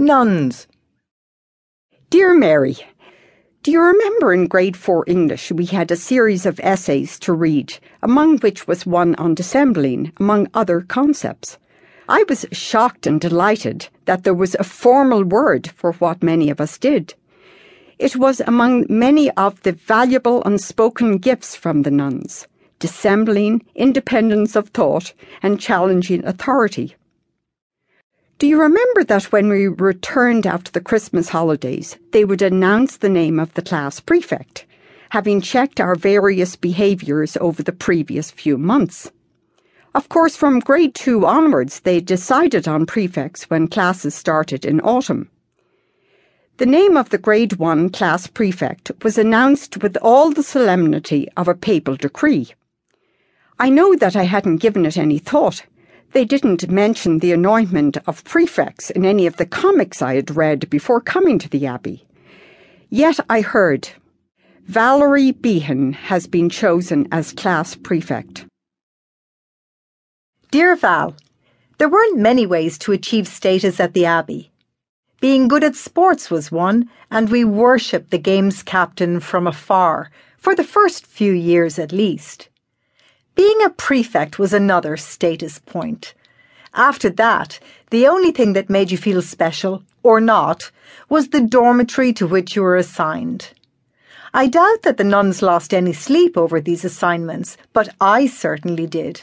Nuns. Dear Mary, Do you remember in grade 4 English we had a series of essays to read, among which was one on dissembling, among other concepts? I was shocked and delighted that there was a formal word for what many of us did. It was among many of the valuable unspoken gifts from the nuns dissembling, independence of thought, and challenging authority. Do you remember that when we returned after the Christmas holidays, they would announce the name of the class prefect, having checked our various behaviours over the previous few months? Of course, from grade two onwards, they decided on prefects when classes started in autumn. The name of the grade one class prefect was announced with all the solemnity of a papal decree. I know that I hadn't given it any thought they didn't mention the anointment of prefects in any of the comics I had read before coming to the Abbey. Yet I heard Valerie Behan has been chosen as class prefect. Dear Val, there weren't many ways to achieve status at the Abbey. Being good at sports was one, and we worshipped the games captain from afar, for the first few years at least. Being a prefect was another status point. After that, the only thing that made you feel special, or not, was the dormitory to which you were assigned. I doubt that the nuns lost any sleep over these assignments, but I certainly did.